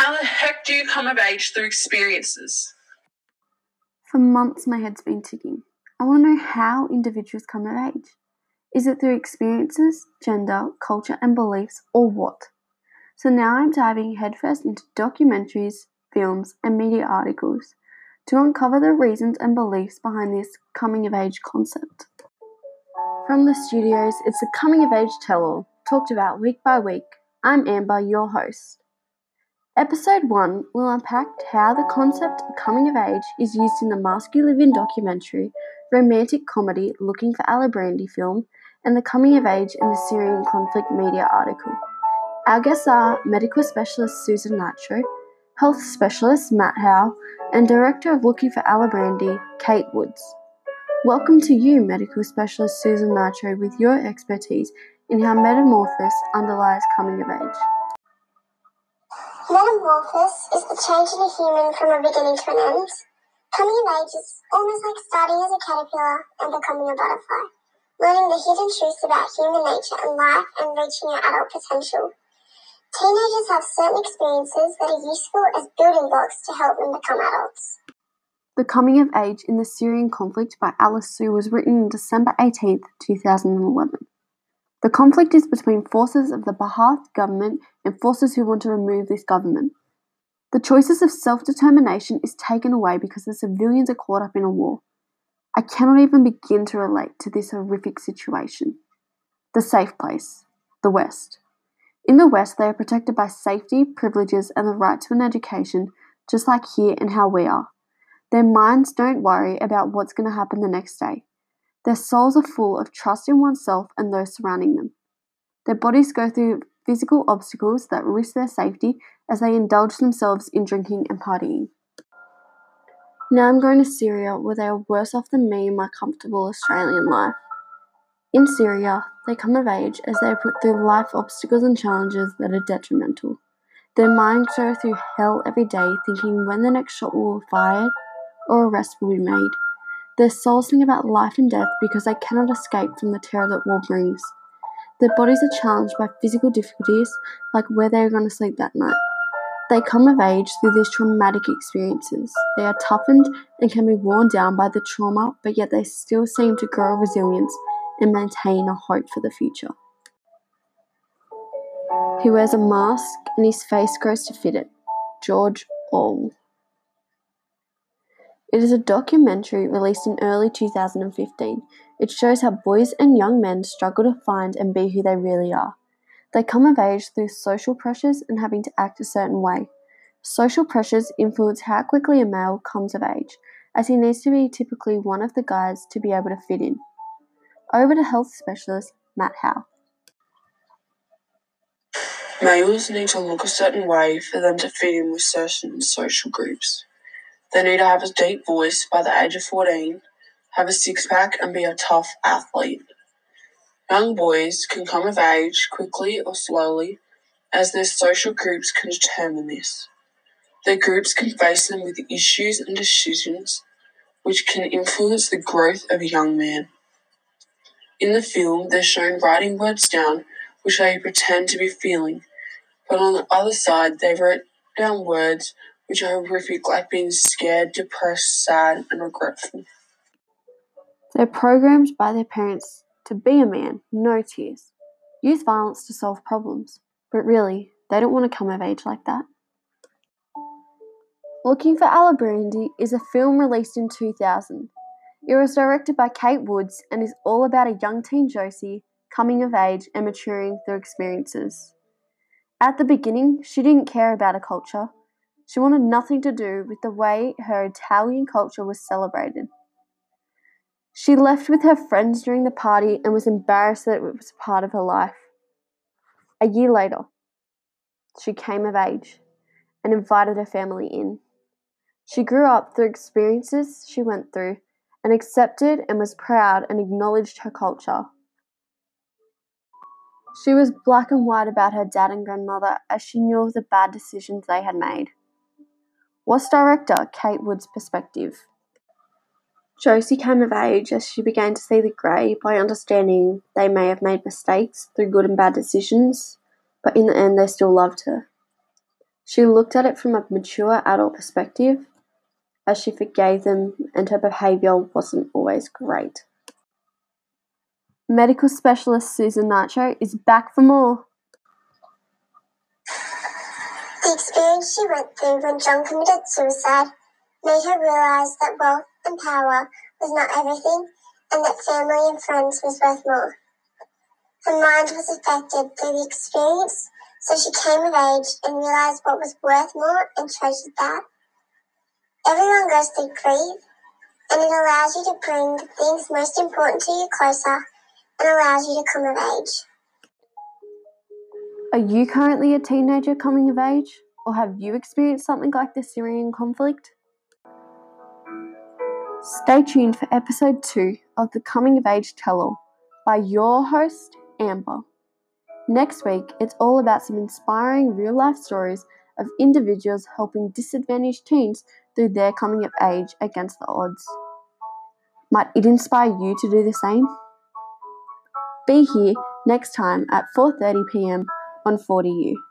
How the heck do you come of age through experiences? For months, my head's been ticking. I want to know how individuals come of age. Is it through experiences, gender, culture, and beliefs, or what? So now I'm diving headfirst into documentaries, films, and media articles to uncover the reasons and beliefs behind this coming of age concept. From the studios, it's the Coming of Age Tell All, talked about week by week. I'm Amber, your host. Episode 1 will unpack how the concept of coming of age is used in the Mask You documentary, romantic comedy Looking for Alibrandi film, and the coming of age in the Syrian conflict media article. Our guests are medical specialist Susan Nitro, health specialist Matt Howe, and director of Looking for Alibrandi, Kate Woods. Welcome to you, medical specialist Susan Nitro, with your expertise in how metamorphosis underlies coming of age. Metamorphosis is the change in a human from a beginning to an end. Coming of age is almost like starting as a caterpillar and becoming a butterfly, learning the hidden truths about human nature and life and reaching your adult potential. Teenagers have certain experiences that are useful as building blocks to help them become adults. The Coming of Age in the Syrian Conflict by Alice Su was written on December 18, 2011. The conflict is between forces of the Ba'ath government and forces who want to remove this government. The choices of self determination is taken away because the civilians are caught up in a war. I cannot even begin to relate to this horrific situation. The safe place, the West. In the West, they are protected by safety, privileges, and the right to an education, just like here and how we are. Their minds don't worry about what's going to happen the next day. Their souls are full of trust in oneself and those surrounding them. Their bodies go through physical obstacles that risk their safety as they indulge themselves in drinking and partying. Now I'm going to Syria, where they are worse off than me in my comfortable Australian life. In Syria, they come of age as they are put through life obstacles and challenges that are detrimental. Their minds go through hell every day thinking when the next shot will be fired or arrest will be made. Their souls think about life and death because they cannot escape from the terror that war brings. Their bodies are challenged by physical difficulties, like where they are going to sleep that night. They come of age through these traumatic experiences. They are toughened and can be worn down by the trauma, but yet they still seem to grow resilience and maintain a hope for the future. He wears a mask and his face grows to fit it. George Orwell. It is a documentary released in early 2015. It shows how boys and young men struggle to find and be who they really are. They come of age through social pressures and having to act a certain way. Social pressures influence how quickly a male comes of age, as he needs to be typically one of the guys to be able to fit in. Over to health specialist Matt Howe. Males need to look a certain way for them to fit in with certain social groups. They need to have a deep voice by the age of 14, have a six pack, and be a tough athlete. Young boys can come of age quickly or slowly, as their social groups can determine this. Their groups can face them with issues and decisions which can influence the growth of a young man. In the film, they're shown writing words down which they pretend to be feeling, but on the other side, they wrote down words which are horrific, like being scared, depressed, sad, and regretful. They're programmed by their parents to be a man, no tears. Use violence to solve problems. But really, they don't want to come of age like that. Looking for Alibrandi is a film released in 2000. It was directed by Kate Woods and is all about a young teen Josie coming of age and maturing through experiences. At the beginning, she didn't care about a culture. She wanted nothing to do with the way her Italian culture was celebrated. She left with her friends during the party and was embarrassed that it was part of her life. A year later, she came of age and invited her family in. She grew up through experiences she went through and accepted and was proud and acknowledged her culture. She was black and white about her dad and grandmother as she knew of the bad decisions they had made. What's director Kate Woods' perspective? Josie came of age as she began to see the grey by understanding they may have made mistakes through good and bad decisions, but in the end they still loved her. She looked at it from a mature adult perspective as she forgave them and her behaviour wasn't always great. Medical specialist Susan Nacho is back for more. The experience she went through when John committed suicide made her realise that wealth and power was not everything and that family and friends was worth more. Her mind was affected through the experience, so she came of age and realised what was worth more and treasured that. Everyone goes through grief, and it allows you to bring the things most important to you closer and allows you to come of age. Are you currently a teenager coming of age, or have you experienced something like the Syrian conflict? Stay tuned for episode 2 of the Coming of Age Tell All by your host, Amber. Next week, it's all about some inspiring real life stories of individuals helping disadvantaged teens through their coming of age against the odds. Might it inspire you to do the same? Be here next time at 4:30 p.m. on 40U.